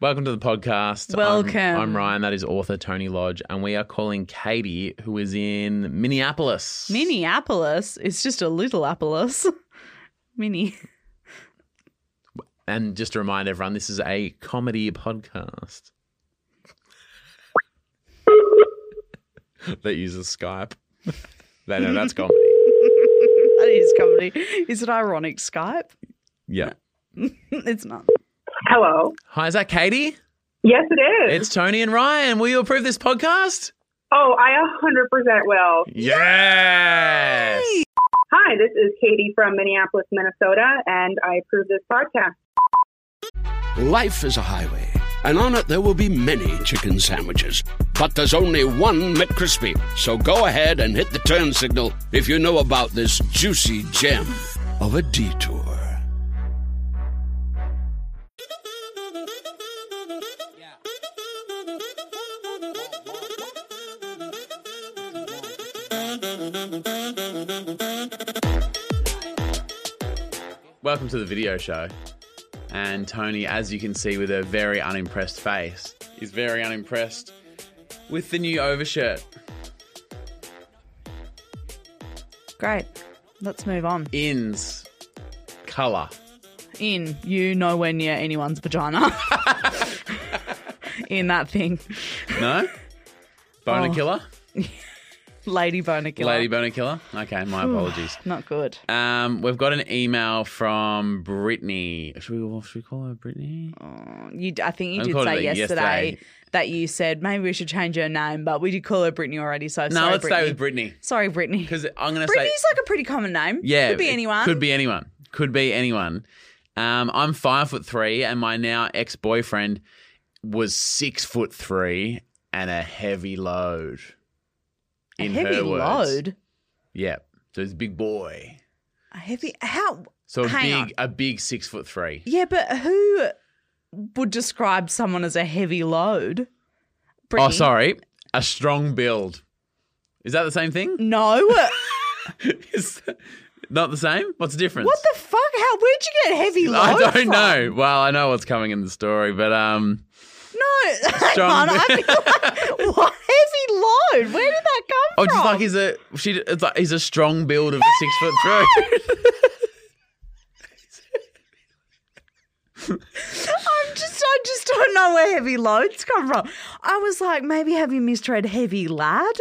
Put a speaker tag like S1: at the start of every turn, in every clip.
S1: Welcome to the podcast. I'm-
S2: Welcome.
S1: I'm, Ryan. That is author Toni Lodge, and we are calling Katie, who is in Minneapolis.
S2: Minneapolis is just a little Apolis. Mini.
S1: And just to remind everyone, this is a comedy podcast that uses Skype. they know that's comedy.
S2: That is comedy. Is it ironic Skype?
S1: Yeah.
S2: it's not.
S3: Hello.
S1: Hi, is that Katie?
S3: Yes, it is.
S1: It's Toni and Ryan. Will you approve this podcast?
S3: oh, I 100% will.
S1: Yes.
S3: Hi, this is Katie from Minneapolis, Minnesota, and I approve this podcast.
S4: Life is a highway, and on it there will be many chicken sandwiches. But there's only one McCrispy. So go ahead and hit the turn signal if you know about this juicy gem of a detour.
S1: Welcome to the video show. And Toni, as you can see with a very unimpressed face, is very unimpressed with the new overshirt.
S2: Great. Let's move on.
S1: Ins colour.
S2: In you nowhere near anyone's vagina. In that thing.
S1: No? Boner
S2: Oh.
S1: killer?
S2: Lady boner killer.
S1: Lady boner killer? Okay, my apologies.
S2: Not good.
S1: Um, we've got an email from Brittany. Should we, should we call her Brittany?
S2: You, I think you
S1: I
S2: did
S1: called
S2: say
S1: it
S2: yesterday,
S1: yesterday.
S2: that you said maybe we should change her name, but we did call her Brittany already. So
S1: No,
S2: sorry,
S1: let's
S2: Brittany.
S1: stay with Brittany.
S2: Sorry, Brittany.
S1: Because I'm going to say.
S2: Brittany's like a pretty common name.
S1: Yeah,
S2: could be anyone.
S1: Could be anyone. Could be anyone. Um, I'm five foot three, and my now ex boyfriend was six foot three and a heavy load.
S2: A
S1: In
S2: heavy
S1: her words.
S2: load.
S1: Yeah, so he's a big boy.
S2: A heavy. How?
S1: So a big, a big six foot three.
S2: Yeah, but who would describe someone as a heavy load?
S1: Oh, sorry, a strong build. Is that the same thing?
S2: No.
S1: Is not the same? What's the difference?
S2: what the fuck? How? Where'd you get heavy load?
S1: I don't
S2: from?
S1: know. Well, I know what's coming in the story, but um,
S2: No,
S1: Strong
S2: on. I
S1: build.
S2: feel like, what heavy load? Where did that come
S1: oh,
S2: from?
S1: just like he's a she. It's like he's a strong build of a six foot three.
S2: I'm just, I just don't know where heavy loads come from. I was like, maybe have you misread heavy lad?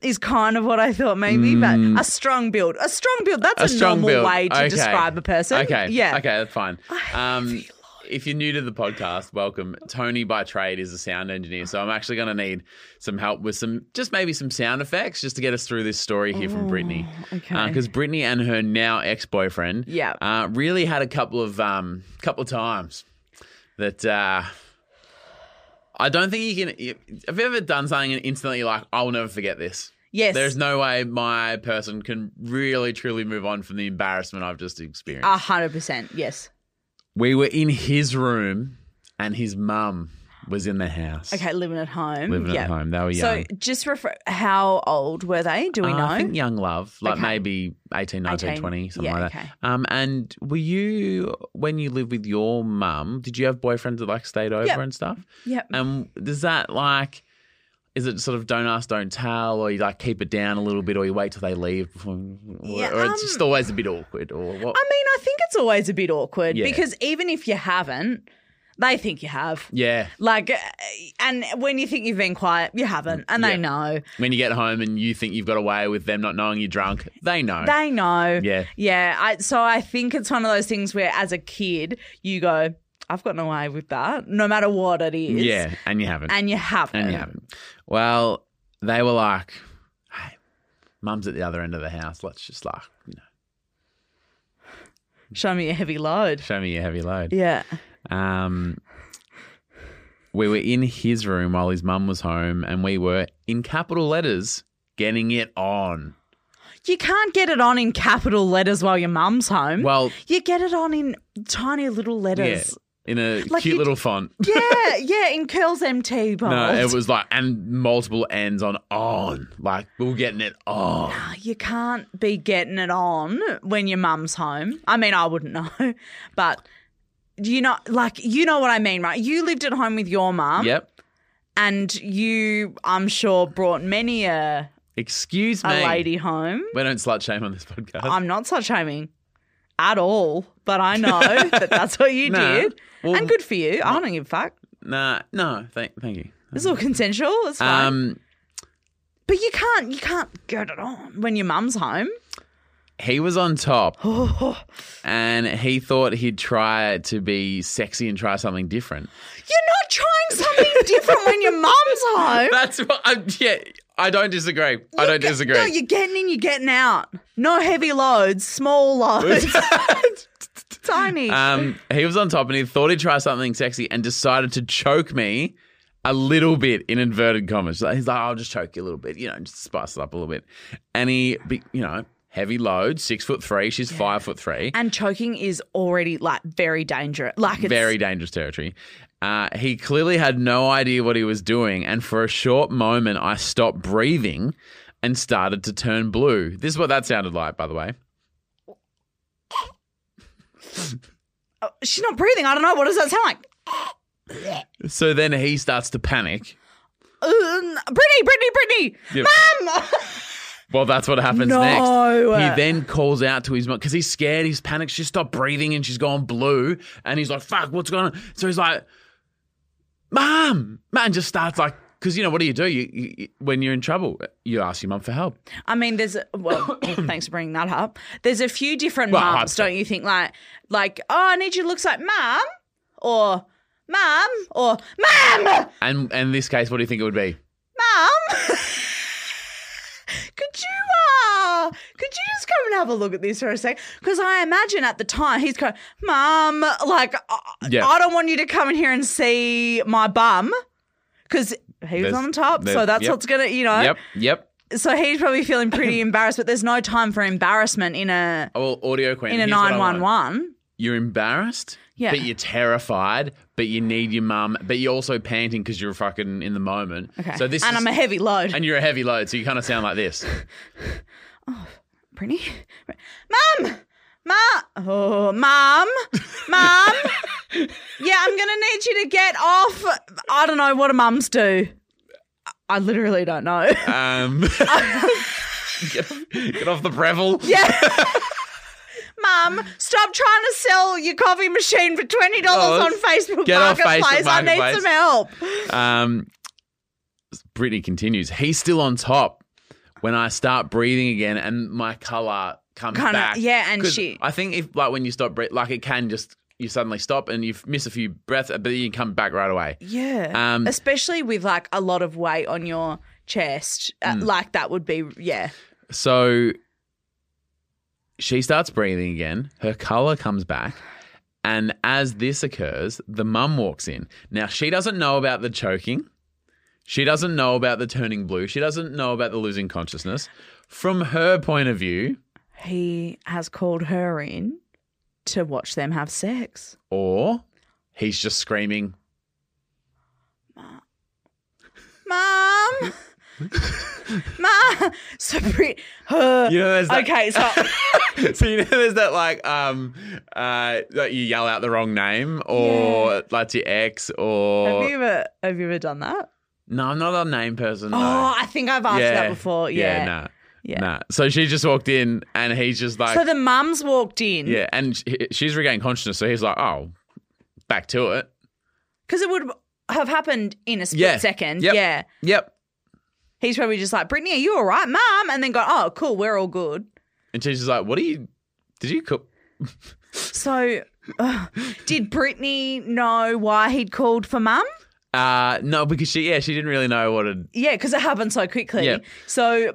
S2: Is kind of what I thought maybe, but a strong build, a strong build. That's a,
S1: Mm. a
S2: normal
S1: build.
S2: way to
S1: Okay.
S2: describe a person.
S1: Okay.
S2: yeah,
S1: Okay, that's fine. Um, if you're new to the podcast, welcome. Toni by trade is a sound engineer, so I'm actually going to need some help with some, just maybe some sound effects, just to get us through this story here from Brittany.
S2: okay.
S1: Because Brittany and her now ex-boyfriend,
S2: Yeah.
S1: uh, really had a couple of um, couple of times that. Uh, I don't think you can. Have you ever done something and instantly you're like, I'll never forget this?
S2: Yes,
S1: There's no way my person can really truly move on from the embarrassment I've just experienced.
S2: a hundred percent. Yes.
S1: We were in his room and his mum was in the house.
S2: Okay, living at home.
S1: Living
S2: yeah.
S1: at home. They were young.
S2: So just refer. How old were they? Do we
S1: Uh,
S2: know?
S1: I think young love, like
S2: Okay.
S1: maybe 18, 19,
S2: 18,
S1: 20, something
S2: yeah,
S1: like that.
S2: okay.
S1: Um, and were you, when you lived with your mum, did you have boyfriends that like stayed over
S2: Yep.
S1: and stuff?
S2: Yep.
S1: And does that like, is it sort of don't ask, don't tell, or you like keep it down a little bit, or you wait till they leave, before, or,
S2: Yeah,
S1: or it's
S2: um,
S1: just always a bit awkward, or what?
S2: I mean, I think it's always a bit awkward
S1: Yeah.
S2: because even if you haven't, they think you have.
S1: yeah,
S2: Like, uh, and when you think you've been quiet, you haven't, and
S1: Yeah.
S2: they know.
S1: when you get home and you think you've got away with them not knowing you're drunk, they know.
S2: They know.
S1: Yeah.
S2: Yeah. I, so I think it's one of those things where, as a kid, you go, "I've gotten away with that," no matter what it is.
S1: yeah, and you haven't.
S2: And you haven't.
S1: And you haven't. Well, they were like, hey, mum's at the other end of the house. Let's just like, you know,
S2: Show me a heavy load.
S1: show me your heavy load.
S2: Yeah.
S1: Um, we were in his room while his mum was home, and we were in capital letters getting it on.
S2: You can't get it on in capital letters while your mum's home.
S1: Well,
S2: you get it on in tiny little
S1: yeah,
S2: letters.
S1: In a
S2: Like
S1: cute little font.
S2: Yeah, yeah, in Curlz MT bold.
S1: No, it was like, and multiple ends on on. Like, we're getting it on.
S2: You can't be getting it on when your mum's home. I mean, I wouldn't know, but you know, like you know what I mean, right? You lived at home with your mum,
S1: Yep.
S2: and you, I'm sure, brought many a,
S1: Excuse
S2: a
S1: me.
S2: lady home.
S1: We don't slut shame on this podcast.
S2: I'm not slut shaming at all, but I know that that's what you
S1: Nah.
S2: did,
S1: Well,
S2: and good for you. I don't give a fuck.
S1: Nah, no, thank, thank you.
S2: It's all consensual. It's fine.
S1: Um,
S2: but you can't, you can't get it on when your mum's home.
S1: he was on top, and he thought he'd try to be sexy and try something different.
S2: You're not trying something different when your mum's home.
S1: That's what. I'm, yeah, I don't disagree. I don't
S2: You're-
S1: disagree.
S2: No, you're getting in, you're getting out. No heavy loads, small loads, tiny.
S1: Um, he was on top and he thought he'd try something sexy and decided to choke me a little bit in inverted commas. He's like, I'll just choke you a little bit, you know, just spice it up a little bit. And he, you know, heavy load, six foot three. She's five foot three.
S2: and choking is already like very dangerous. Like it's
S1: Very dangerous territory. Uh, he clearly had no idea what he was doing. And for a short moment, I stopped breathing and started to turn blue. This is what that sounded like, by the way.
S2: Oh, she's not breathing. I don't know. What does that sound like?
S1: So then he starts to panic.
S2: Uh, Brittany, Brittany, Brittany,
S1: Yep.
S2: mum.
S1: Well, that's what happens
S2: No.
S1: next. He then calls out to his mom because he's scared. He's panicked. She stopped breathing and she's gone blue. And he's like, "Fuck, what's going on?" So he's like, "Mom, man!" Just starts like, because you know what do you do? You, you, when you're in trouble, you ask your mum for help.
S2: I mean, there's well, thanks for bringing that up. There's a few different
S1: Well,
S2: mums, don't you think? Like, like, oh, I need you to look like mum, or mum, or mum,
S1: And and in this case, what do you think it would be?
S2: mum. could you, uh, could you just come and have a look at this for a sec? Because I imagine at the time he's going, mum, like,
S1: Yeah.
S2: I don't want you to come in here and see my bum. Because he was on top, so that's
S1: yep.
S2: what's gonna, you know.
S1: Yep, yep.
S2: So he's probably feeling pretty embarrassed, but there's no time for embarrassment in a
S1: Oh, well, audio queen.
S2: in a
S1: here's what I
S2: nine one one.
S1: You're embarrassed,
S2: Yeah.
S1: but you're terrified, but you need your mum, but you're also panting because you're fucking in the moment.
S2: Okay.
S1: So this
S2: and
S1: is,
S2: I'm a heavy load.
S1: and you're a heavy load, so you kind of sound like this.
S2: Pretty, mum, ma, oh, mum, mum. yeah, I'm gonna need you to get off. I don't know what do mums do. I literally don't know.
S1: Um, get, off, get off the Breville.
S2: yeah. Mum, stop trying to sell your coffee machine for twenty dollars
S1: Oh,
S2: on Facebook
S1: get off
S2: Marketplace.
S1: Facebook
S2: I need
S1: Marketplace.
S2: some help.
S1: Um, Brittany continues. He's still on top when I start breathing again, and my color comes
S2: Kinda-
S1: back.
S2: yeah, and she-
S1: I think if like when you stop breathing, like it can just you suddenly stop and you miss a few breaths, but you come back right away.
S2: Yeah.
S1: Um,
S2: Especially with like a lot of weight on your chest. Uh,
S1: Mm.
S2: Like that would be, yeah.
S1: So she starts breathing again. Her color comes back. And as this occurs, the mum walks in. Now, she doesn't know about the choking. She doesn't know about the turning blue. She doesn't know about the losing consciousness. From her point of view,
S2: He has called her in to watch them have sex.
S1: or he's just screaming,
S2: Mom! So, Brit, her.
S1: You know, there's that-
S2: okay, so
S1: so you know, there's that like um uh that you yell out the wrong name or
S2: Yeah.
S1: like to your ex or
S2: have you ever have you ever done that?
S1: no, I'm not a name person. no.
S2: Oh, I think I've asked that before. Yeah.
S1: nah,
S2: Yeah.
S1: nah. So she just walked in and he's just like,
S2: So the mums walked in.
S1: yeah, and she's regained consciousness. So he's like, oh, back to it.
S2: Because it would have happened in a split
S1: Yeah.
S2: second.
S1: Yep.
S2: Yeah.
S1: Yep.
S2: He's probably just like, Brittany, are you all right, mum? And then go, oh, cool, we're all good.
S1: And she's just like, what are you? Did you cook?
S2: So, uh, did Brittany know why he'd called for mum?
S1: Uh, no, because she, yeah, she didn't really know what had.
S2: Yeah, because it happened so quickly.
S1: Yeah.
S2: So,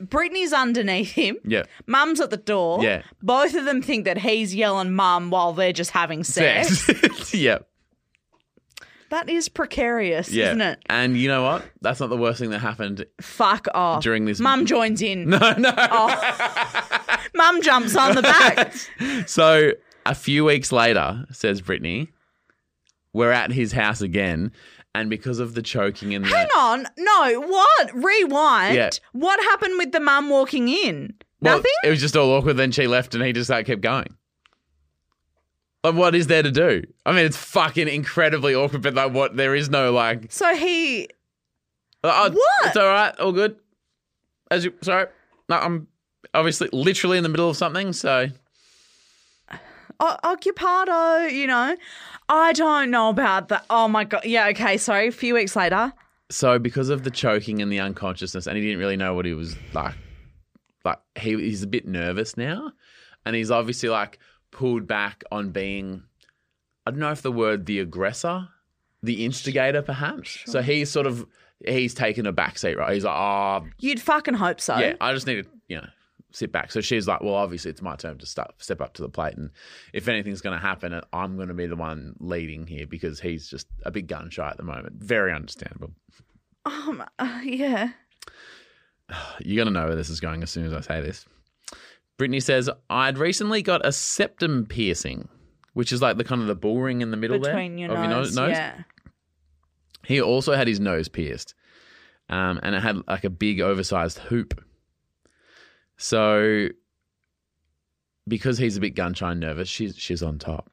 S2: Brittany's underneath him.
S1: Yeah.
S2: Mum's at the door.
S1: Yeah.
S2: Both of them think that he's yelling mum while they're just having sex.
S1: Sex. yep.
S2: That is precarious,
S1: Yeah.
S2: isn't it?
S1: And you know what? That's not the worst thing that happened
S2: Fuck off.
S1: during this.
S2: Mum joins in.
S1: No, no.
S2: Mum jumps on the back.
S1: So a few weeks later, says Brittany, we're at his house again, and because of the choking and the,
S2: Hang on. No, what? Rewind.
S1: Yeah.
S2: What happened with the mum walking in?
S1: Well,
S2: Nothing?
S1: It was just all awkward. Then she left, and he just like kept going. Like, what is there to do? I mean, it's fucking incredibly awkward, but like, what? There is no like.
S2: So he
S1: Oh,
S2: What?
S1: It's all right. All good. As you, sorry. No, I'm obviously literally in the middle of something. So
S2: o- occupado, you know. I don't know about that. Oh my god. Yeah, okay, sorry. A few weeks later.
S1: so because of the choking and the unconsciousness, and he didn't really know what he was like. Like he, he's a bit nervous now, and he's obviously like pulled back on being. I don't know if the word the aggressor, the instigator, perhaps. So he's sort of he's taken a backseat, right? He's like, oh,
S2: You'd fucking hope so.
S1: yeah, I just need to, you know, sit back. So she's like, well, obviously it's my turn to step step up to the plate, and if anything's going to happen, I'm going to be the one leading here because he's just a big gun shy at the moment. Very understandable.
S2: Um, uh, yeah.
S1: You're going to know where this is going as soon as I say this. Brittany says, I'd recently got a septum piercing, which is like the kind of the bull ring in the middle
S2: Between
S1: there
S2: your
S1: of
S2: nose.
S1: your nose.
S2: Yeah.
S1: He also had his nose pierced, um, and it had like a big oversized hoop. So, because he's a bit gun shy and nervous, she's she's on top,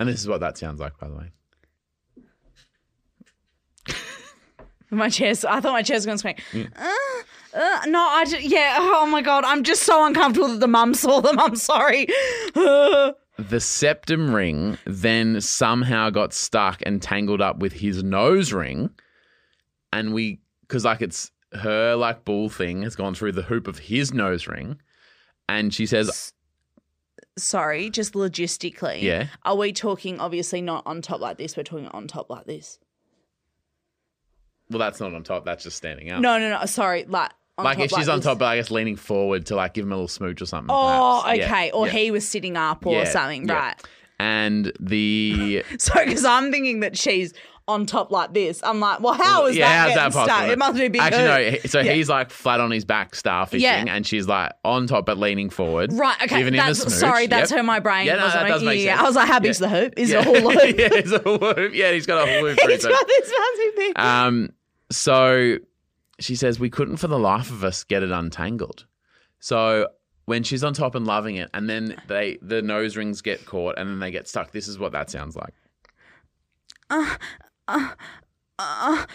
S1: and this is what that sounds like, by the way.
S2: My chair's. I thought my chair's going to swing.
S1: Mm.
S2: Uh, uh, no, I. ju- Yeah. Oh my god. I'm just so uncomfortable that the mum saw them. I'm sorry.
S1: The septum ring then somehow got stuck and tangled up with his nose ring, and we because like it's her like bull thing has gone through the hoop of his nose ring, and she says,
S2: sorry. Just logistically.
S1: "Yeah."
S2: Are we talking obviously not on top like this? We're talking on top like this.
S1: Well, that's not on top. That's just standing up.
S2: No, no, no. Sorry. Like.
S1: Like
S2: top
S1: if she's
S2: like
S1: on top, but I guess leaning forward to like give him a little smooch or something.
S2: Oh,
S1: perhaps. Yeah,
S2: okay. Or
S1: yeah.
S2: he was sitting up or
S1: Yeah,
S2: something.
S1: yeah.
S2: Right.
S1: And the
S2: So, because I'm thinking that she's on top like this. I'm like, well, how is
S1: yeah,
S2: that
S1: how's that possible?
S2: stuck? It must be big
S1: Actually, no. So
S2: Yeah.
S1: he's like flat on his back, starfishing,
S2: Yeah.
S1: and she's like on top but leaning forward.
S2: Right, okay.
S1: Giving him a
S2: That's
S1: smooch.
S2: sorry, that's
S1: Yep.
S2: how my brain
S1: Yeah, no,
S2: was.
S1: that does make
S2: yeah,
S1: sense.
S2: I was like, how big's
S1: Yeah.
S2: the hoop? Is
S1: yeah.
S2: it a whole hoop?
S1: yeah, it's a hoop. Yeah, he's got a whole hoop.
S2: He's got this massive thing.
S1: Um, so she says we couldn't for the life of us get it untangled. So when she's on top and loving it, and then they the nose rings get caught, and then they get stuck. This is what that sounds like.
S2: Uh, uh, uh, uh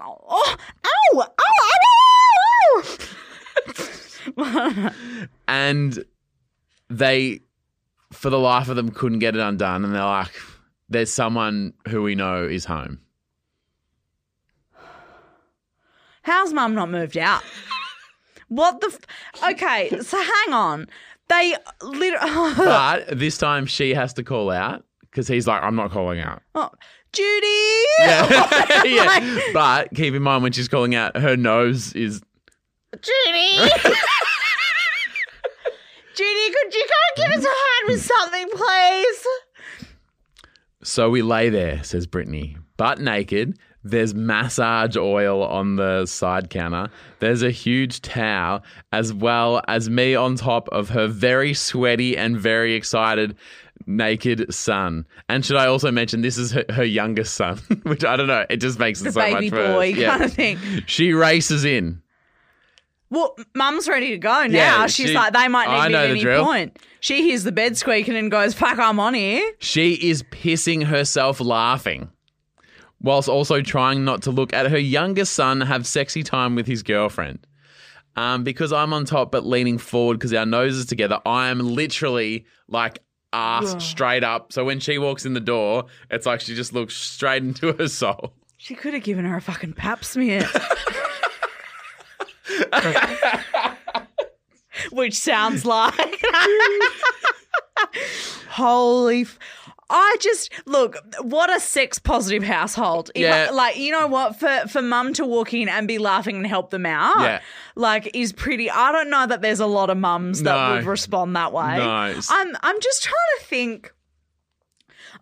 S2: oh, ow, ow, ow, ow, ow.
S1: and they for the life of them couldn't get it undone and they're like there's someone who we know is home
S2: How's mum not moved out? What the? F- okay, so hang on. They literally.
S1: but this time she has to call out because he's like i'm not calling out
S2: Oh, Judy.
S1: yeah. yeah.
S2: Like,
S1: but keep in mind when she's calling out her nose is
S2: Judy. Judy, could you and give us a hand with something, please?
S1: so we lay there says brittany butt naked there's massage oil on the side counter. There's a huge towel, as well as me on top of her very sweaty and very excited naked son. And should I also mention this is her, her youngest son, which I don't know, it just makes it
S2: The
S1: so
S2: baby
S1: much worse.
S2: boy
S1: Yeah.
S2: kind of thing.
S1: She races in.
S2: Well, mum's ready to go now.
S1: Yeah,
S2: She's
S1: she-
S2: like, they might
S1: I
S2: need me
S1: know
S2: at any
S1: drill.
S2: point. She hears the bed squeaking and goes, fuck, I'm on here.
S1: She is pissing herself laughing, whilst also trying not to look at her youngest son have sexy time with his girlfriend. Um, because I'm on top but leaning forward because our noses together, I am literally like ass straight up. So when she walks in the door, it's like she just looks straight into her soul.
S2: She could have given her a fucking pap smear. Which sounds like. Holy. F- I just look what a sex positive household.
S1: Yeah.
S2: Like you know what for for mum to walk in and be laughing and help them out.
S1: Yeah.
S2: like is pretty. I don't know that there's a lot of mums that
S1: No.
S2: would respond that way.
S1: No.
S2: I'm I'm just trying to think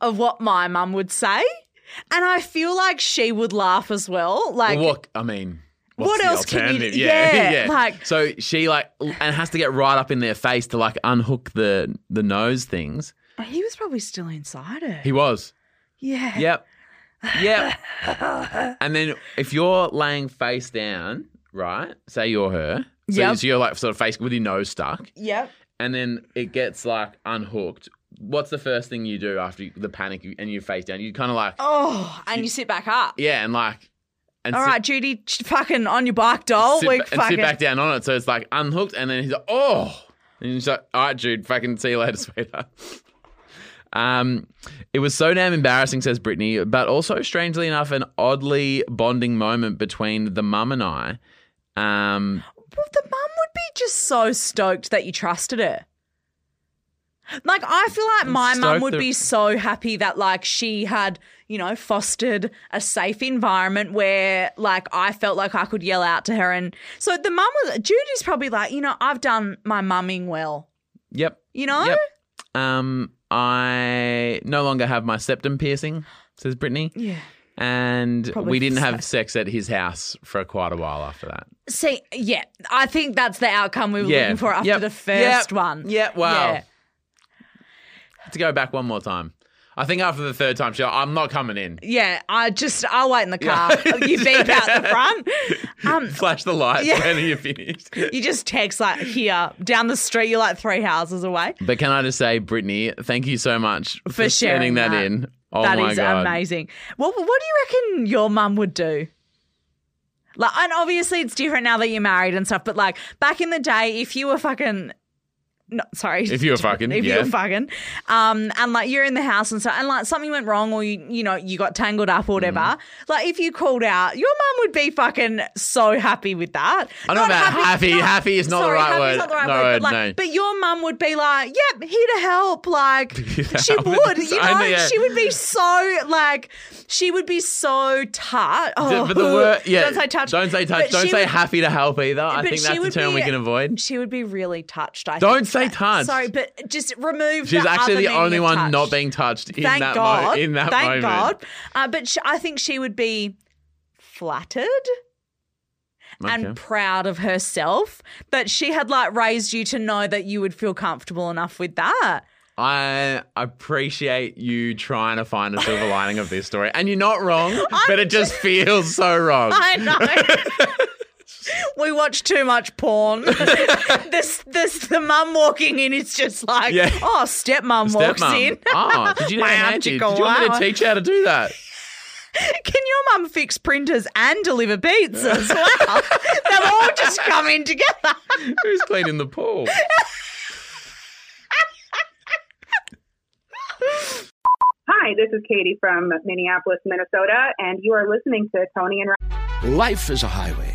S2: of what my mum would say, and I feel like she would laugh as well. Like
S1: Well, what I mean, what's
S2: What else can you do?
S1: Yeah,
S2: Yeah, like-
S1: so she like and has to get right up in their face to like unhook the the nose things.
S2: Uh, he was probably still inside her.
S1: He was.
S2: yeah.
S1: Yep. Yep. and then if you're laying face down, right? Say you're her. So,
S2: Yep.
S1: so you're like sort of face with your nose stuck,
S2: Yep.
S1: and then it gets like unhooked. what's the first thing you do after you, the panic and you face down? You kind of like,
S2: Oh, and you sit back up.
S1: yeah, and like, and
S2: All
S1: sit,
S2: right, Judy, fucking on your bike, doll.
S1: sit, ba- and
S2: fucking
S1: sit back down on it. So it's like unhooked, and then he's like, oh, and he's like, all right, Jude, fucking see you later, sweetheart. Um, it was so damn embarrassing, says Brittany, but also strangely enough, an oddly bonding moment between the mum and I. Um,
S2: Well, the mum would be just so stoked that you trusted her. Like I feel like my mum would
S1: that-
S2: be so happy that like she had, you know, fostered a safe environment where like I felt like I could yell out to her and so the mum was Judy's probably like, you know, I've done my mumming well.
S1: yep.
S2: You know?
S1: Yep. Um, I no longer have my septum piercing, says Brittany.
S2: Yeah.
S1: And
S2: Probably
S1: we didn't have sex at his house for quite a while after that.
S2: See, yeah, I think that's the outcome we were
S1: Yeah.
S2: looking for after
S1: Yep.
S2: the first
S1: Yep.
S2: one.
S1: Yeah, wow.
S2: Yeah.
S1: To go back one more time. I think after the third time, like, I'm not coming in.
S2: Yeah, I just I'll wait in the car. you beep out the front. Um,
S1: Flash the lights
S2: Yeah.
S1: when you're finished.
S2: you just text like here down the street. You're like three houses away.
S1: But can I just say, Brittany, thank you so much for,
S2: For sharing
S1: sending that,
S2: that.
S1: in. Oh
S2: That is
S1: god,
S2: amazing. What What do you reckon your mum would do? Like, and obviously it's different now that you're married and stuff. But like back in the day, if you were fucking. No, sorry.
S1: If you were fucking,
S2: if
S1: yeah.
S2: you were fucking, um, and like you're in the house and stuff, and like something went wrong, or you, you know, you got tangled up or whatever.
S1: Mm.
S2: Like if you called out, your mum would be fucking so happy with that.
S1: I don't know about happy.
S2: not-
S1: Happy is not the right word.
S2: Not the right
S1: No
S2: word, but, like,
S1: no.
S2: but your mum would be like, "Yep, here to help." Like
S1: Here to
S2: she
S1: help.
S2: would, you know,
S1: yeah.
S2: she would be so like, she would be so touched. Oh,
S1: but the word, yeah,
S2: don't say touch.
S1: Don't say touch.
S2: But
S1: Don't say
S2: would-
S1: happy to help either. I think that's
S2: would
S1: term
S2: be-
S1: we can avoid.
S2: She would be really touched. I
S1: Don't
S2: think.
S1: say touched.
S2: Sorry, but just remove.
S1: She's
S2: the
S1: actually the only one
S2: touched.
S1: not being touched in
S2: Thank
S1: that
S2: God.
S1: mo- in that
S2: Thank
S1: moment.
S2: God. Uh, but sh- I think she would be flattered
S1: Okay.
S2: and proud of herself that she had like raised you to know that you would feel comfortable enough with that.
S1: I appreciate you trying to find a silver lining of this story, and you're not wrong, but it just feels so wrong.
S2: I know. we watch too much porn. this, this, the mum walking in is just like,
S1: Yeah.
S2: oh, stepmum walks in.
S1: Stepmom. Oh, did you know
S2: Wow,
S1: how to? Did you want me
S2: wow.
S1: to teach you how to do that?
S2: Can your mum fix printers and deliver pizzas? Wow, they'll all just come in together.
S1: Who's cleaning the pool?
S3: Hi, this is Katie from Minneapolis, Minnesota, and you are listening to Toni and Ryan.
S4: Life is a highway,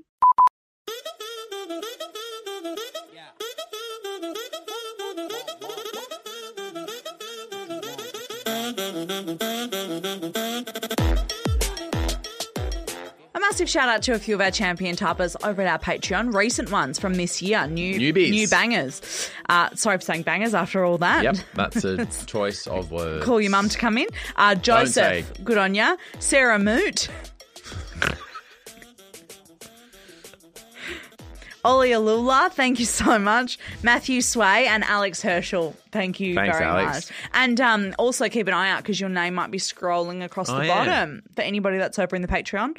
S2: massive shout out to a few of our champion tappers over at our Patreon. Recent ones from this year, new
S1: Newbies.
S2: new bangers. Uh, sorry for saying bangers after all that.
S1: Yep, that's a choice of words.
S2: Call your mum to come in. Uh, Joseph, good on ya. Sarah Moot. Ollie Alula, thank you so much. Matthew Sway and Alex Herschel, thank you
S1: Thanks,
S2: very
S1: Alex.
S2: much. And um, also keep an eye out because your name might be scrolling across
S1: Oh,
S2: the
S1: yeah.
S2: bottom for anybody that's over in the Patreon.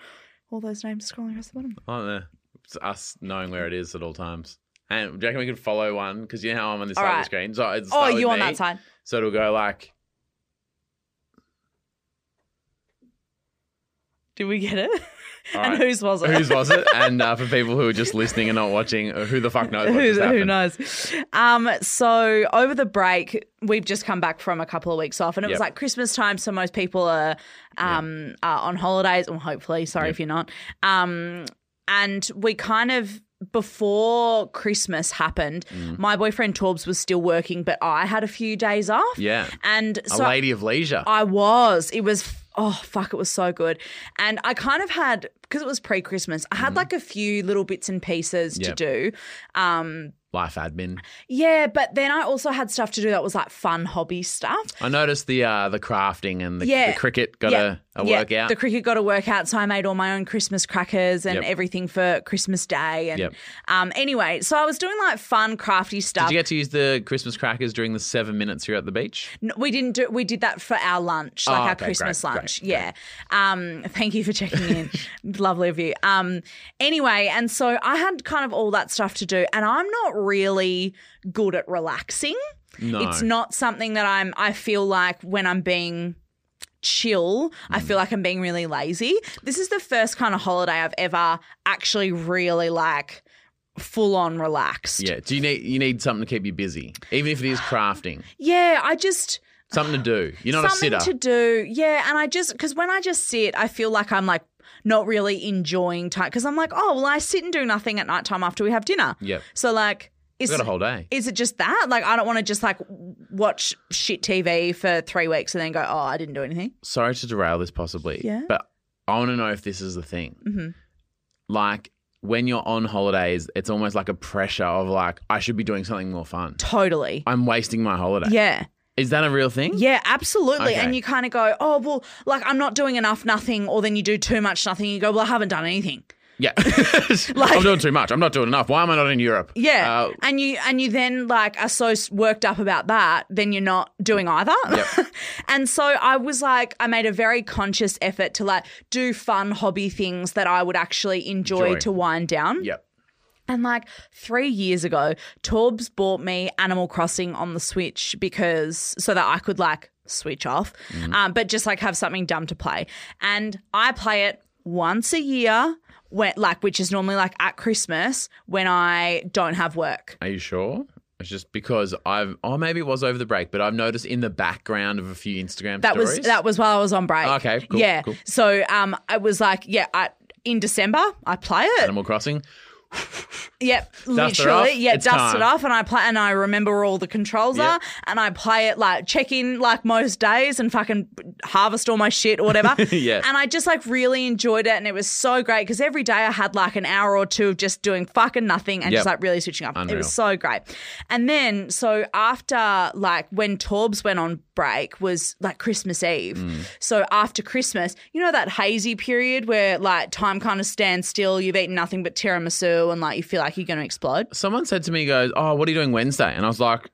S2: All those names scrolling across the bottom.
S1: Don't know. It's us knowing where it is at all times. And do you reckon we could follow one? Because you know how I'm on this
S2: All
S1: side of
S2: right.
S1: the screen. So it's
S2: Oh, you on that side?
S1: So it'll go like
S2: Did we get it?
S1: all
S2: and
S1: right.
S2: whose was it?
S1: Whose was it? And uh, for people who are just listening and not watching, uh, who the fuck knows
S2: who, who knows? Um, so over the break, we've just come back from a couple of weeks off, and it was like Christmas time, so most people are um are on holidays, or hopefully, sorry
S1: Yep.
S2: if you're not. Um, and we kind of before Christmas happened, my boyfriend Torbs was still working, but I had a few days off.
S1: Yeah.
S2: And
S1: A
S2: so
S1: lady of leisure.
S2: I was. It was oh fuck, it was so good. And I kind of had because it was pre-Christmas, I had like a few little bits and pieces.
S1: Yep.
S2: to do. Um
S1: Life admin.
S2: yeah, but then I also had stuff to do that was like fun hobby stuff.
S1: I noticed the uh, the crafting and the,
S2: Yeah.
S1: the cricket got
S2: Yeah.
S1: a, a
S2: Yeah,
S1: workout.
S2: The cricket got a workout, so I made all my own Christmas crackers and
S1: Yep.
S2: everything for Christmas Day. And
S1: Yep.
S2: um, anyway, so I was doing like fun, crafty stuff.
S1: Did you get to use the Christmas crackers during the seven minutes you're at the beach?
S2: No, we didn't do. We did that for our lunch, like
S1: Oh,
S2: our
S1: okay,
S2: Christmas
S1: great,
S2: lunch.
S1: great,
S2: yeah. Um, thank you for checking in. Lovely of you. Um, anyway, and so I had kind of all that stuff to do, and I'm not really good at relaxing.
S1: No.
S2: It's not something that I'm. I feel like when I'm being chill, I
S1: Mm.
S2: feel like I'm being really lazy. This is the first kind of holiday I've ever actually really like full on relaxed.
S1: Yeah. Do you need you need something to keep you busy, even if it is crafting?
S2: Yeah, I just
S1: Something to do. You're not
S2: something
S1: a sitter.
S2: to do. Yeah, and I just because when I just sit, I feel like I'm like not really enjoying time because I'm like, oh well, I sit and do nothing at night time after we have dinner.
S1: Yeah.
S2: So like, is
S1: Got a whole day.
S2: is it just that? Like, I don't want to just like watch shit TV for three weeks and then go, oh, I didn't do anything.
S1: Sorry to derail this possibly.
S2: Yeah.
S1: But I want to know if this is the thing.
S2: hmm
S1: Like when you're on holidays, it's almost like a pressure of like I should be doing something more fun.
S2: Totally.
S1: I'm wasting my holiday.
S2: Yeah.
S1: Is that a real thing?
S2: Yeah, absolutely.
S1: Okay.
S2: And you kind of go, oh, well, like I'm not doing enough nothing, or then you do too much nothing. You go, well, I haven't done anything.
S1: Yeah. I'm doing too much. I'm not doing enough. Why am I not in Europe?
S2: Yeah,
S1: Uh,
S2: and you and you then like are so worked up about that, then you're not doing either.
S1: Yep.
S2: and so I was like, I made a very conscious effort to like do fun hobby things that I would actually enjoy
S1: Enjoy.
S2: to wind down.
S1: yep.
S2: And like three years ago, Torbs bought me Animal Crossing on the Switch because so that I could like switch off, um, but just like have something dumb to play. And I play it once a year, when like which is normally like at Christmas when I don't have work.
S1: Are you sure? It's just because I've, oh, maybe it was over the break, but I've noticed in the background of a few Instagram
S2: That
S1: stories.
S2: was that was while I was on break.
S1: Okay, cool,
S2: yeah.
S1: cool.
S2: So um, I was like, yeah, I, in December I play it.
S1: Animal Crossing.
S2: Yep,
S1: Dust it
S2: literally.
S1: off,
S2: Yeah, dust it off, and I play, and I remember where all the controls
S1: Yep.
S2: are, and I play it like check in like most days, and fucking harvest all my shit or whatever.
S1: Yeah.
S2: and I just like really enjoyed it, and it was so great because every day I had like an hour or two of just doing fucking nothing and
S1: Yep.
S2: just like really switching up. It was so great. And then so after like when Torbs went on break was like Christmas Eve.
S1: Mm.
S2: So after Christmas, you know that hazy period where like time kind of stands still, you've eaten nothing but tiramisu and like you feel like you're going to explode.
S1: Someone said to me, goes, oh, what are you doing Wednesday? And I was like,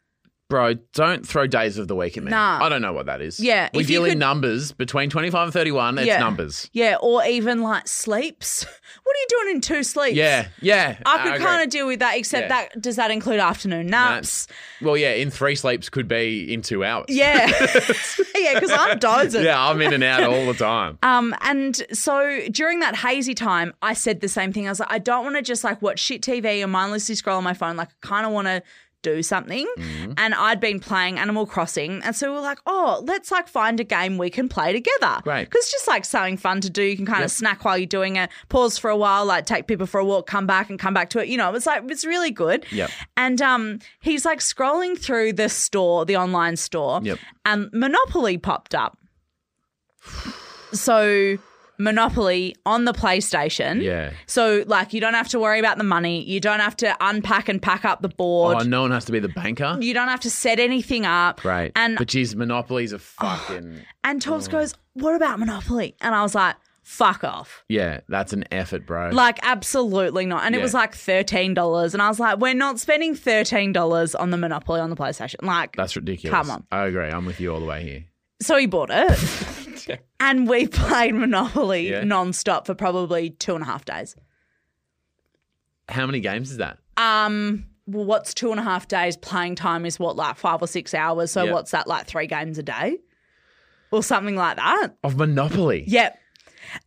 S1: bro, don't throw days of the week at me.
S2: Nah.
S1: I don't know what that is.
S2: Yeah,
S1: We
S2: if you
S1: deal in
S2: could-
S1: numbers between 25 and 31. It's
S2: Yeah.
S1: numbers.
S2: Yeah, or even like sleeps. What are you doing in two sleeps?
S1: Yeah, yeah.
S2: I could kind of deal with that, except
S1: Yeah.
S2: that does that include afternoon naps?
S1: Well, yeah, in three sleeps could be in two hours.
S2: Yeah, yeah, because I'm dozing.
S1: Yeah, I'm in and out all the time.
S2: Um, and so during that hazy time, I said the same thing. I was like, I don't want to just like watch shit TV and mindlessly scroll on my phone. Like, I kind of want to do something.
S1: Mm-hmm.
S2: And I'd been playing Animal Crossing, and so we were like, oh, let's like find a game we can play together.
S1: Right.
S2: because it's just like something fun to do. You can kind of snack while you're doing it, pause for a while, like take people for a walk, come back and come back to it. You know, it's like it's really good.
S1: Yeah.
S2: And um, he's like scrolling through the store, the online store,
S1: Yep.
S2: and Monopoly popped up. So Monopoly on the PlayStation.
S1: Yeah.
S2: So like you don't have to worry about the money. You don't have to unpack and pack up the board.
S1: Oh, no one has to be the banker.
S2: You don't have to set anything up.
S1: Right.
S2: And
S1: but geez, Monopoly's a oh, fucking.
S2: and Torbs goes, "What about Monopoly?" And I was like, "Fuck off."
S1: Yeah, that's an effort, bro.
S2: Like absolutely not. And it was like $13 and I was like, "We're not spending $13 on the Monopoly on the PlayStation." Like
S1: that's ridiculous.
S2: Come on.
S1: I agree. I'm with you all the way here.
S2: So he bought it. and we played Monopoly
S1: Yeah.
S2: non-stop for probably two and a half days.
S1: How many games is that?
S2: Um, well, what's two and a half days playing time is what, like five or six hours. So
S1: Yeah.
S2: what's that, like three games a day? Or something like that.
S1: Of Monopoly.
S2: Yep.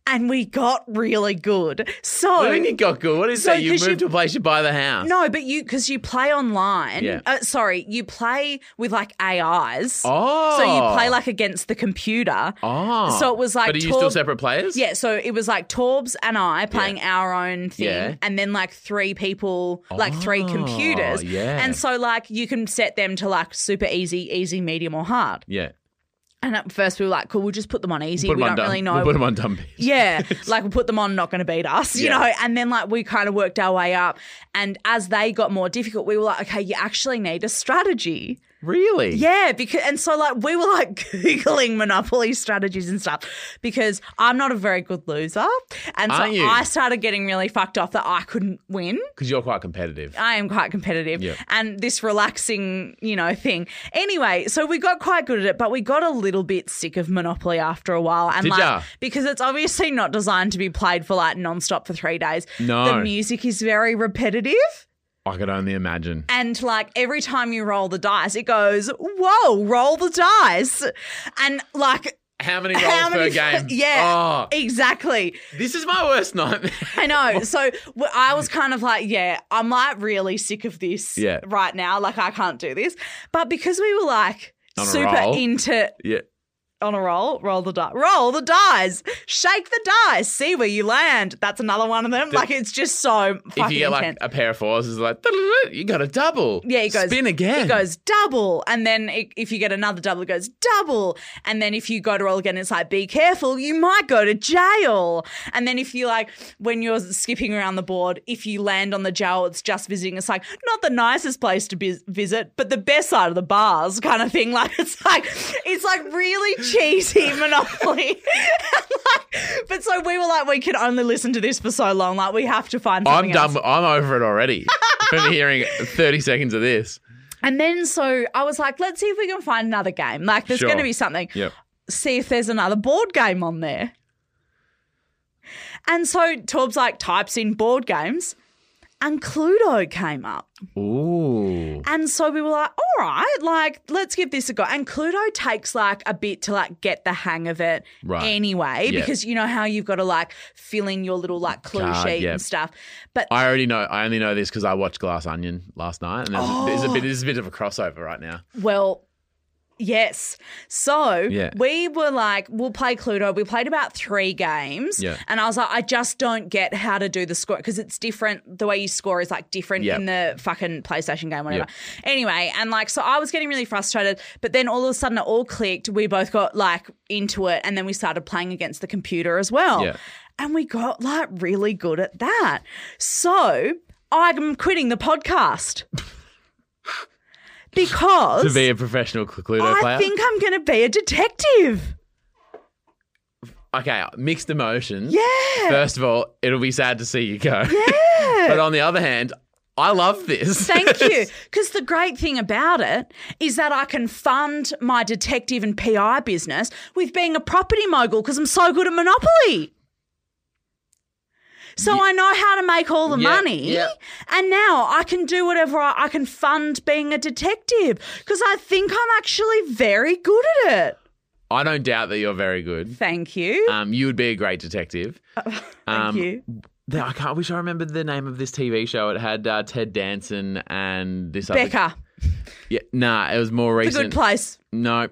S2: And we got really good. So
S1: do you mean you got good? What is
S2: So,
S1: that? You moved
S2: you-
S1: to a place, you buy the house.
S2: no, but you because you play online.
S1: Yeah.
S2: Uh, sorry, you play with like AIs.
S1: Oh.
S2: So you play like against the computer.
S1: Oh.
S2: So it was like
S1: But are you still separate players?
S2: Yeah, so it was like Torbs and I playing our own thing,
S1: Yeah.
S2: and then like three people, like three
S1: Oh,
S2: computers.
S1: yeah.
S2: And so like you can set them to like super easy, easy, medium, or hard.
S1: Yeah.
S2: And at first we were like, cool, we'll just put them on easy. We
S1: them
S2: don't
S1: dumb.
S2: really know.
S1: We'll put them on dumb. bitch.
S2: Yeah, like we'll put them on, not going to beat us, you
S1: Yeah.
S2: know. And then like we kind of worked our way up, and as they got more difficult, we were like, okay, you actually need a strategy.
S1: Really?
S2: Yeah, because and so like we were like googling monopoly strategies and stuff because I'm not a very good loser, and so
S1: Aren't you?
S2: I started getting really fucked off that I couldn't win.
S1: Because you're quite competitive.
S2: I am quite competitive
S1: Yeah.
S2: and this relaxing, you know, thing. Anyway, so we got quite good at it, but we got a little bit sick of Monopoly after a while. And
S1: Did
S2: like
S1: ya?
S2: because it's obviously not designed to be played for like nonstop for three days.
S1: No.
S2: The music is very repetitive.
S1: I could only imagine.
S2: And like every time you roll the dice, it goes, Whoa, roll the dice. And like
S1: How many rolls
S2: how
S1: per
S2: many
S1: game?
S2: Yeah.
S1: Oh,
S2: Exactly.
S1: this is my worst nightmare.
S2: I know. So I was kind of like, yeah, I'm like really sick of this
S1: Yeah.
S2: right now. Like I can't do this. But because we were like super
S1: roll.
S2: into
S1: yeah.
S2: On a roll, roll the die, roll the dice, shake the dice, see where you land. That's another one of them. like it's just so fucking
S1: If you get like a pair of fours, it's like you got a double.
S2: Yeah, it goes
S1: spin again.
S2: It goes double, and then it, if you get another double, it goes double, and then if you go to roll again, it's like be careful, you might go to jail. And then if you like when you're skipping around the board, if you land on the jail, it's just visiting. It's like not the nicest place to bis- visit, but the best side of the bars, kind of thing. Like it's like it's like really cheesy Monopoly. like, but so we were like, we can only listen to this for so long. Like we have to find.
S1: I'm
S2: something else.
S1: done. I'm over it already. From hearing 30 seconds of this.
S2: And then so I was like, let's see if we can find another game. Like there's
S1: Sure.
S2: going to be something.
S1: Yep.
S2: See if there's another board game on there. And so Torb's like types in board games and Cluedo came up.
S1: Ooh.
S2: And so we were like, all right, like let's give this a go. And Cluedo takes like a bit to like get the hang of it
S1: Right.
S2: anyway,
S1: Yeah.
S2: because you know how you've got to like fill in your little like clue
S1: Card,
S2: sheet
S1: yeah.
S2: and stuff. But
S1: I already know. I only know this because I watched Glass Onion last night, and there's, there's a oh. bit. There's a bit of a crossover right now.
S2: Well, yes. So
S1: Yeah.
S2: we were like, we'll play Cluedo. We played about three games.
S1: Yeah.
S2: And I was like, I just don't get how to do the score because it's different. The way you score is like different
S1: Yep.
S2: in the fucking PlayStation game, whatever.
S1: Yep.
S2: Anyway, and like, so I was getting really frustrated. But then all of a sudden it all clicked. We both got like into it. And then we started playing against the computer as well. And we got like really good at that. So I'm quitting the podcast. Because
S1: To be a professional Cluedo
S2: I
S1: player.
S2: think I'm going to be a detective.
S1: okay, mixed emotions.
S2: Yeah.
S1: First of all, it'll be sad to see you go.
S2: Yeah.
S1: but on the other hand, I love this.
S2: Thank you. Because the great thing about it is that I can fund my detective and PI business with being a property mogul because I'm so good at Monopoly. So I know how to make all the
S1: Yeah,
S2: money.
S1: yeah.
S2: And now I can do whatever I, I can fund being a detective because I think I'm actually very good at it.
S1: I don't doubt that you're very good.
S2: Thank you.
S1: Um, you would be a great detective.
S2: Thank
S1: um,
S2: you.
S1: The- I can't. I wish I remembered the name of this TV show. It had uh, Ted Danson and this other.
S2: Becker,
S1: Yeah, nah, it was more
S2: the
S1: recent.
S2: good place.
S1: No.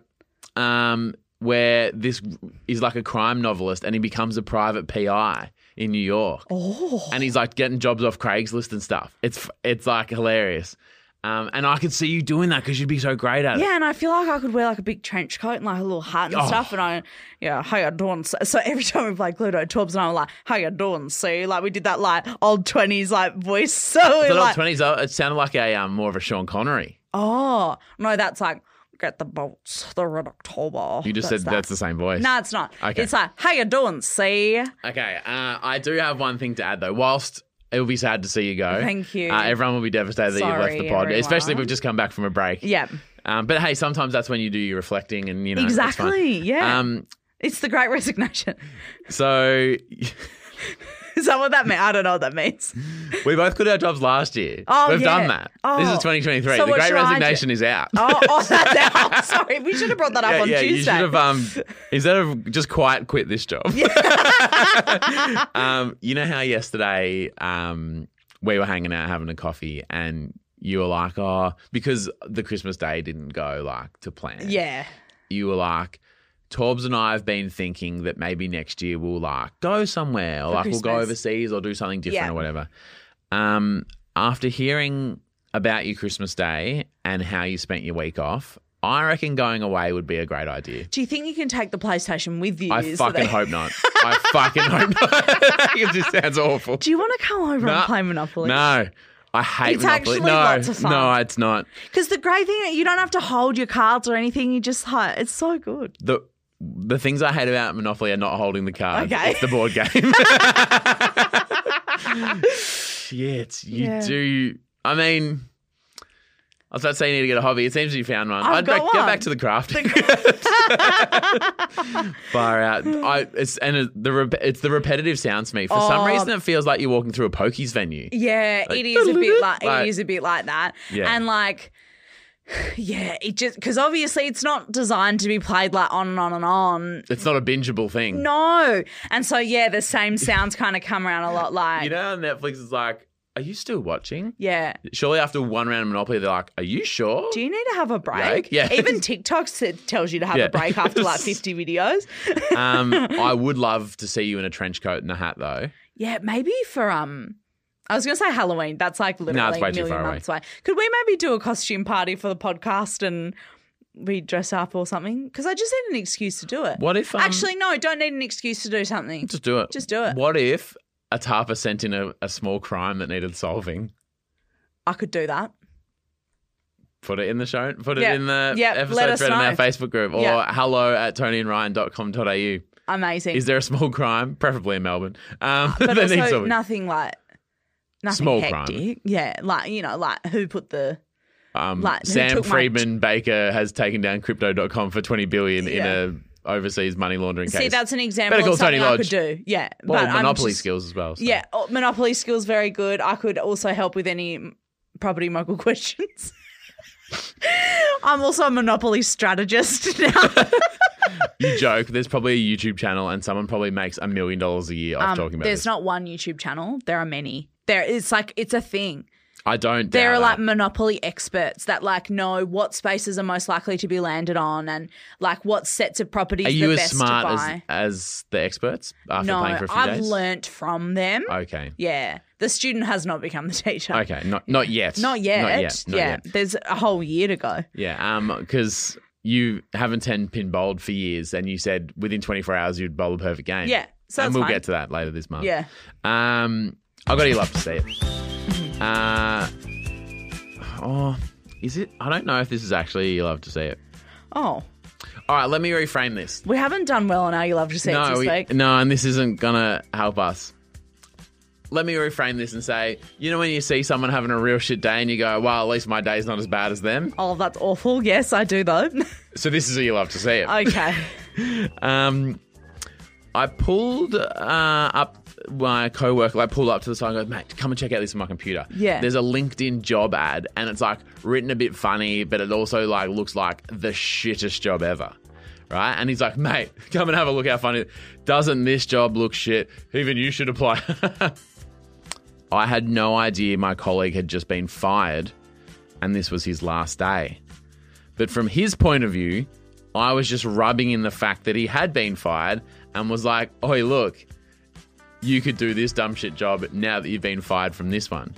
S1: Um, where this is like a crime novelist and he becomes a private PI in New York.
S2: Oh.
S1: And he's like getting jobs off Craigslist and stuff. It's it's like hilarious. Um, and I could see you doing that because you'd be so great at it.
S2: Yeah, and I feel like I could wear like a big trench coat and like a little hat and
S1: Oh.
S2: stuff. And I, yeah, how you doing? So, so every time we play Cluedo, Torbs and I were like, how you doing? See, like we did that like old twenties like voice. So
S1: The
S2: like,
S1: twenties, uh, it sounded like a um, more of a Sean Connery.
S2: oh no, that's like get the bolts, the red October.
S1: You just
S2: That's
S1: said
S2: that.
S1: that's the same voice.
S2: No, it's not.
S1: Okay.
S2: It's like, how you doing? See,
S1: Okay, uh, I do have one thing to add though. Whilst it will be sad to see you go,
S2: Thank you.
S1: Uh, everyone will be devastated that you've left the
S2: Sorry,
S1: pod, especially if we've just come back from a break.
S2: yeah,
S1: Um, but hey, sometimes that's when you do your reflecting, and you know,
S2: exactly. Yeah,
S1: Um,
S2: it's the Great Resignation.
S1: so
S2: So that what that means? I don't know what that means.
S1: We both quit our jobs last year.
S2: Oh,
S1: We've
S2: yeah.
S1: done that.
S2: Oh.
S1: This is 2023.
S2: So
S1: the Great
S2: should I do?
S1: Resignation is out.
S2: Oh, oh that's out. Sorry, we should have brought that up
S1: yeah,
S2: on
S1: yeah,
S2: Tuesday.
S1: you should have um instead of just quite quit this job. Yeah. um, you know how yesterday um we were hanging out having a coffee and you were like, oh, because the Christmas day didn't go like to plan.
S2: yeah.
S1: You were like, Torbs and I have been thinking that maybe next year we'll like go somewhere or
S2: For
S1: like we'll go
S2: Christmas.
S1: overseas or do something different
S2: Yeah.
S1: or whatever. Um, after hearing about your Christmas day and how you spent your week off, I reckon going away would be a great idea.
S2: Do you think you can take the PlayStation with you?
S1: I
S2: so
S1: fucking
S2: that-
S1: hope not. I fucking hope not. it just sounds awful.
S2: Do you want to come over
S1: Nah.
S2: and play Monopoly?
S1: No. I hate
S2: It's
S1: Monopoly.
S2: actually
S1: no,
S2: lots of fun.
S1: no, it's not.
S2: Because the great thing, is you don't have to hold your cards or anything. You just, it's so good.
S1: The the things I hate about Monopoly are not holding the card.
S2: Okay.
S1: It's the board game. Shit, you
S2: Yeah.
S1: do. I mean, I was about to say you need to get a hobby. It seems you found one. I'd
S2: got
S1: back, get back to the craft. Far out. I, it's and it, the rep- it's the repetitive sounds to me. For some
S2: Oh.
S1: reason, it feels like you're walking through a pokies venue.
S2: Yeah,
S1: Like,
S2: it is a bit like,
S1: like-
S2: it is a bit like that.
S1: Yeah.
S2: And like yeah, it just because obviously it's not designed to be played like on and on and on.
S1: It's not a bingeable thing.
S2: No. And so yeah, the same sounds kind of come around a lot like
S1: You know, how Netflix is like, "Are you still watching?"
S2: Yeah.
S1: Surely after one round of Monopoly, they're like, "Are you sure?"
S2: Do you need to have a break?
S1: Break? Yeah.
S2: Even TikTok tells you to have
S1: Yeah.
S2: a break after like 50 videos.
S1: um, I would love to see you in a trench coat and a hat, though.
S2: yeah, maybe for um I was going to say Halloween. That's like literally a million
S1: far away.
S2: months away. Could we maybe do a costume party for the podcast and we dress up or something? Because I just need an excuse to do it.
S1: What if um,
S2: Actually, no, don't need an excuse to do something.
S1: just do it?
S2: just do it.
S1: What if a Tarpa sent in a, a small crime that needed solving?
S2: I could do that.
S1: Put it in the show. Put it in the
S2: Yeah,
S1: episode thread in our. Facebook group or
S2: Yeah.
S1: hello at toniandryan.com.au.
S2: Amazing.
S1: Is there a small crime, preferably in Melbourne, um,
S2: but also nothing like nothing
S1: Small crime.
S2: Yeah, like you know, like who put the
S1: Um,
S2: Like,
S1: Sam
S2: took my-
S1: Friedman Baker has taken down crypto.com for 20 billion in
S2: Yeah.
S1: a overseas money laundering case.
S2: See, that's an example
S1: Better call
S2: of something
S1: Toni
S2: I could do. Yeah,
S1: well,
S2: but
S1: monopoly
S2: just-
S1: skills as well. so.
S2: Yeah, oh, monopoly skills very good. I could also help with any property mogul questions. I'm also a monopoly strategist now.
S1: You joke. There's probably a YouTube channel and someone probably makes a million dollars a year off
S2: Um,
S1: talking about it.
S2: there's
S1: this.
S2: not one YouTube channel. There are many. There is like it's a thing.
S1: I don't
S2: There are like
S1: that.
S2: monopoly experts that like know what spaces are most likely to be landed on and like what sets of properties
S1: Are you
S2: the
S1: as
S2: best
S1: smart as, as the experts after
S2: no,
S1: playing for a few
S2: I've
S1: days?
S2: learnt from them.
S1: Okay.
S2: Yeah, the student has not become the teacher.
S1: Okay. Not not yet.
S2: Not yet.
S1: Not yet. Not
S2: yeah,
S1: yet.
S2: there's a whole year to go.
S1: Yeah. Um. Because you haven't ten pin bowled for years, and you said within 24 hours you'd bowl a perfect game.
S2: Yeah, so
S1: and we'll
S2: fine.
S1: get to that later this month.
S2: Yeah.
S1: Um, I got you love to see it. Uh, oh, is it? I don't know if this is actually you love to see it.
S2: Oh,
S1: All right, let me reframe this.
S2: we haven't done well on our You Love to See It
S1: no,
S2: this
S1: we-
S2: week.
S1: no, and this isn't gonna help us. Let me reframe this and say, you know, when you see someone having a real shit day and you go, well, at least my day's not as bad as them.
S2: Oh, that's awful. Yes, I do though.
S1: So this is a you love to see it.
S2: okay.
S1: Um, I pulled uh, up my coworker. I pulled up to the side and go, mate, come and check out this on my computer.
S2: Yeah.
S1: There's a LinkedIn job ad, and it's like written a bit funny, but it also like looks like the shittest job ever. Right? And he's like, mate, come and have a look how funny. Doesn't this job look shit? Even you should apply. I had no idea my colleague had just been fired, and this was his last day. But from his point of view, I was just rubbing in the fact that he had been fired and was like, "Oi, look, you could do this dumb shit job now that you've been fired from this one."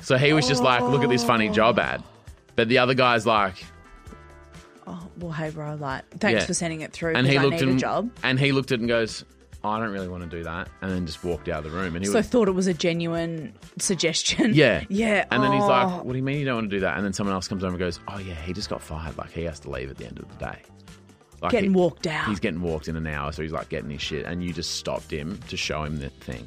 S1: So he was just like, "Look at this funny job ad," but the other guy's like,
S2: Oh, well, hey, bro. Like, thanks
S1: Yeah.
S2: for sending it through.
S1: and he
S2: 'cause I
S1: looked
S2: need
S1: and
S2: a job.
S1: and he looked at it and goes, "I don't really want to do that," and then just walked out of the room. And he
S2: So I
S1: was,
S2: thought it was a genuine suggestion.
S1: yeah,
S2: Yeah.
S1: And then he's
S2: Oh.
S1: like, "What do you mean you don't want to do that?" And then someone else comes over and goes, "Oh yeah, he just got fired. Like he has to leave at the end of the day." Like
S2: Getting
S1: he-
S2: walked out.
S1: He's getting walked in an hour, so he's like getting his shit, and you just stopped him to show him the thing.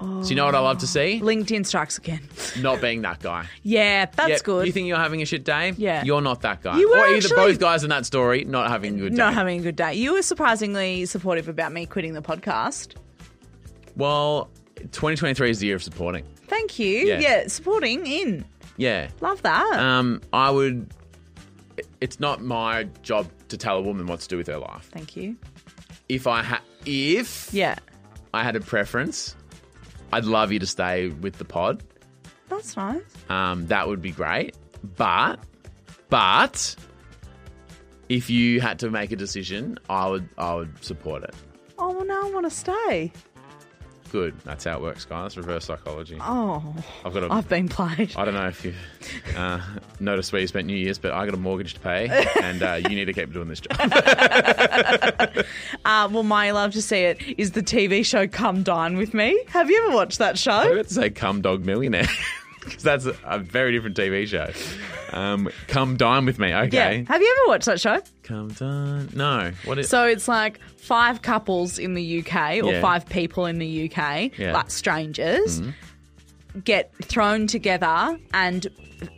S1: So you know what I love to see?
S2: LinkedIn strikes again.
S1: Not being that guy.
S2: Yeah, that's
S1: Yep,
S2: good.
S1: You think you're having a shit day?
S2: Yeah.
S1: You're not that guy.
S2: You were
S1: or either
S2: actually-
S1: both guys in that story not having a good day.
S2: Not having a good day. You were surprisingly supportive about me quitting the podcast.
S1: Well, 2023 is the year of supporting.
S2: Thank you.
S1: Yeah.
S2: Yeah, supporting in.
S1: Yeah.
S2: Love that.
S1: Um, I would. It's not my job to tell a woman what to do with her life.
S2: Thank you.
S1: If I ha- if
S2: Yeah,
S1: I had a preference, I'd love you to stay with the pod.
S2: that's nice.
S1: Um, that would be great. But, but, if you had to make a decision, I would, I would support it.
S2: Oh, well, now I want to stay.
S1: Good. That's how it works, guys. Reverse psychology.
S2: Oh,
S1: I've got a.
S2: I've been played.
S1: I don't know if you uh, noticed where you spent New Year's, but I got a mortgage to pay, and uh, you need to keep doing this job.
S2: Uh, well, my love to see it is the TV show Come Dine With Me. Have you ever watched that
S1: I
S2: show?
S1: got to say, "Come Dog Millionaire," because that's a, a very different TV show. Um, come dine with me, okay?
S2: Yeah. Have you ever watched that show?
S1: Come dine. No, what is?
S2: So it's like five couples in the UK or
S1: Yeah.
S2: five people in the UK,
S1: Yeah.
S2: like strangers, get thrown together and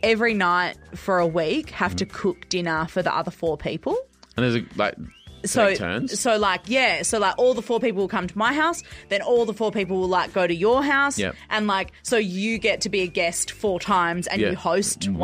S2: every night for a week have to cook dinner for the other four people.
S1: and there's a, like
S2: So,
S1: turns.
S2: so like, yeah, so like all the four people will come to my house, then all the four people will like go to your house,
S1: Yep.
S2: and like, so you get to be a guest four times and you host once.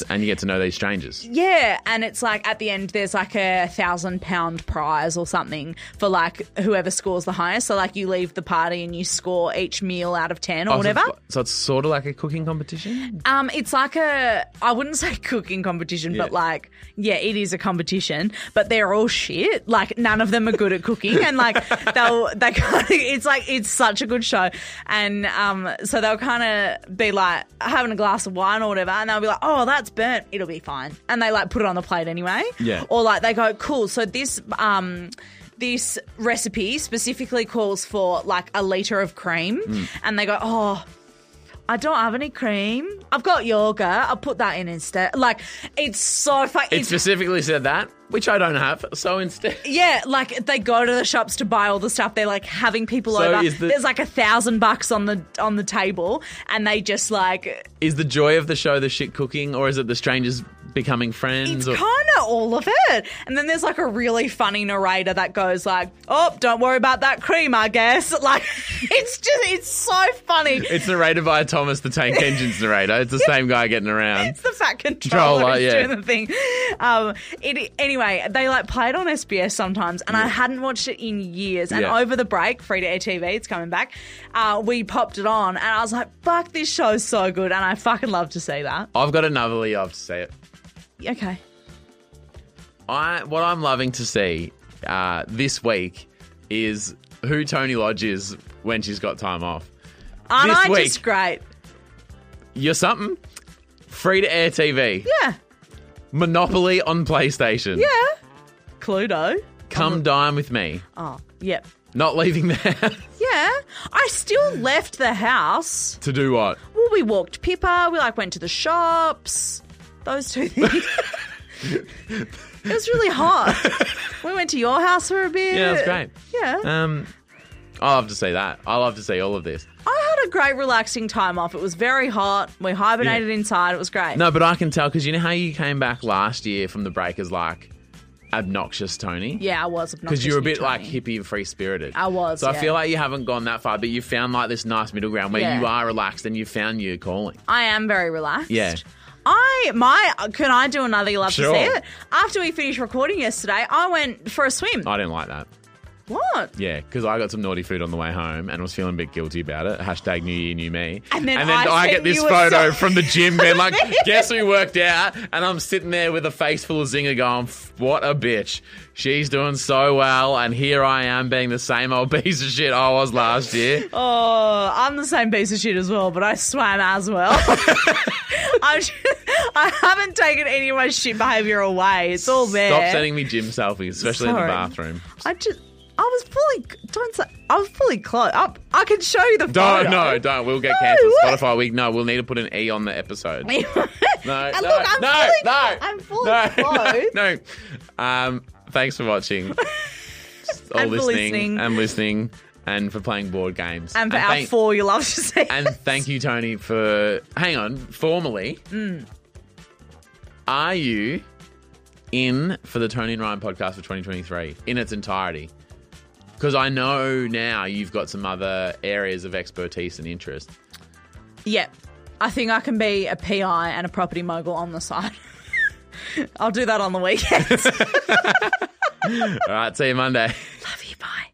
S1: once, and you get to know these strangers.
S2: Yeah, and it's like at the end there's like a thousand pound prize or something for like whoever scores the highest. So like you leave the party and you score each meal out of ten or
S1: Oh, so
S2: whatever.
S1: it's- So it's sort of like a cooking competition.
S2: Um, it's like a I wouldn't say cooking competition, but
S1: Yeah.
S2: like yeah, it is a competition. But they're all shit. Like none of them are good at cooking, and like they'll they kind of it's like it's such a good show, and um, so they'll kind of be like having a glass of wine or whatever, and they'll be like, oh, that's burnt, it'll be fine, and they like put it on the plate anyway.
S1: Yeah.
S2: Or like they go, cool. So this um. This recipe specifically calls for like a liter of cream,
S1: Mm.
S2: and they go, "Oh, I don't have any cream. I've got yogurt. I'll put that in instead. Like, it's so fun.
S1: It specifically said that, which I don't have. So instead,
S2: yeah, like they go to the shops to buy all the stuff. They're like having people
S1: So
S2: over.
S1: is the-
S2: There's like a thousand bucks on the on the table, and they just like
S1: is the joy of the show the shit cooking, or is it the strangers becoming friends?
S2: it's
S1: or-
S2: kind of all of it. And then there's like a really funny narrator that goes like, "Oh, don't worry about that cream, I guess." Like, it's just it's so funny.
S1: it's narrated by Thomas the Tank Engine's narrator. It's the same guy getting around.
S2: It's the fat controller
S1: Controller, yeah.
S2: doing the thing. Um, it, anyway, they like play it on SBS sometimes, and I hadn't watched it in years. And
S1: Yeah.
S2: over the break, free to air TV, it's coming back. Uh, we popped it on, and I was like, "Fuck, this show's so good," and I fucking love to see that.
S1: I've got another love to say it.
S2: Okay,
S1: I what I'm loving to see uh, this week is who Toni Lodge is when she's got time off.
S2: aren't
S1: This
S2: I
S1: week.
S2: just great?
S1: You're something. Free to air TV.
S2: Yeah,
S1: Monopoly on PlayStation.
S2: yeah. Cluedo.
S1: Come dine with me.
S2: Oh, yep.
S1: Not leaving the house.
S2: Yeah, I still left the house.
S1: to do what?
S2: Well, we walked Pippa. We like went to the shops. Those two things. it was really hot. we went to your house for a bit.
S1: Yeah, that's great.
S2: Yeah,
S1: Um, I love to see that. I love to see all of this.
S2: I had a great relaxing time off. It was very hot. We hibernated inside. It was great.
S1: No, but I can tell because you know how you came back last year from the break as like obnoxious Toni.
S2: Yeah, I was
S1: Because you're a bit like hippie and free spirited.
S2: I was,
S1: So I feel like you haven't gone that far, but you found like this nice middle ground where
S2: Yeah.
S1: you are relaxed and you found your calling.
S2: I am very relaxed.
S1: Yeah.
S2: I my can I do another? You love
S1: Sure.
S2: to see it. After we finished recording yesterday, I went for a swim.
S1: I didn't like that.
S2: What?
S1: Yeah, because I got some naughty food on the way home and was feeling a bit guilty about it. Hashtag New Year, New Me.
S2: And then I
S1: I, get this photo
S2: so-
S1: from the gym being like, guess who worked out? And I'm sitting there with a face full of zinger going, what a bitch. She's doing so well. And here I am being the same old piece of shit I was last year.
S2: Oh, I'm the same piece of shit as well, but I swam as well. I'm just, I haven't taken any of my shit behaviour away. It's all there.
S1: Stop sending me gym selfies, especially in the bathroom.
S2: I just, I was fully, don't say, I was fully close. I, I can show you the
S1: Don't,
S2: photo.
S1: no, don't. We'll get
S2: No,
S1: cancelled.
S2: what?
S1: Spotify week. No, we'll need to put an E on the episode. No, no,
S2: And look, I'm
S1: no,
S2: fully-
S1: no,
S2: I'm fully
S1: no,
S2: clothed.
S1: no. no. Um, thanks for watching, or
S2: And for
S1: listening,
S2: listening.
S1: and listening, and for playing board games.
S2: And for our
S1: thank,
S2: four, you love to see.
S1: and thank you, Toni, for hang on. Formally,
S2: Mm.
S1: are you in for the Toni and Ryan podcast for 2023 in its entirety? Because I know now you've got some other areas of expertise and interest.
S2: Yep. I think I can be a PI and a property mogul on the side. I'll do that on the weekends.
S1: All right, see you Monday. Love you Monday.